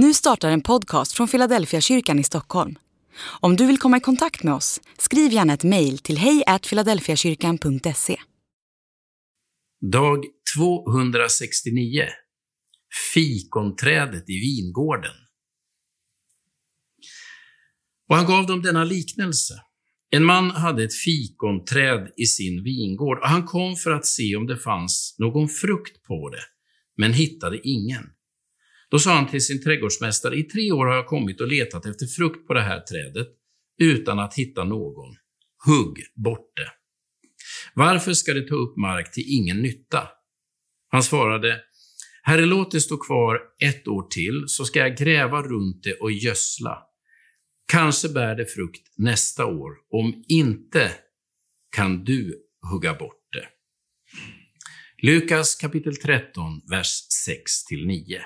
Nu startar en podcast från Philadelphia kyrkan i Stockholm. Om du vill komma i kontakt med oss, skriv gärna ett mejl till hejfiladelfiakyrkan.se. Dag 269 Fikonträdet i vingården. Och han gav dem denna liknelse. En man hade ett fikonträd i sin vingård och han kom för att se om det fanns någon frukt på det, men hittade ingen. Då sa han till sin trädgårdsmästare, i tre år har jag kommit och letat efter frukt på det här trädet utan att hitta någon. Hugg bort det. Varför ska det ta upp mark till ingen nytta? Han svarade, Herre, låt det stå kvar ett år till, så ska jag gräva runt det och gödsla. Kanske bär det frukt nästa år. Om inte kan du hugga bort det. Lukas kapitel 13, vers 6-9.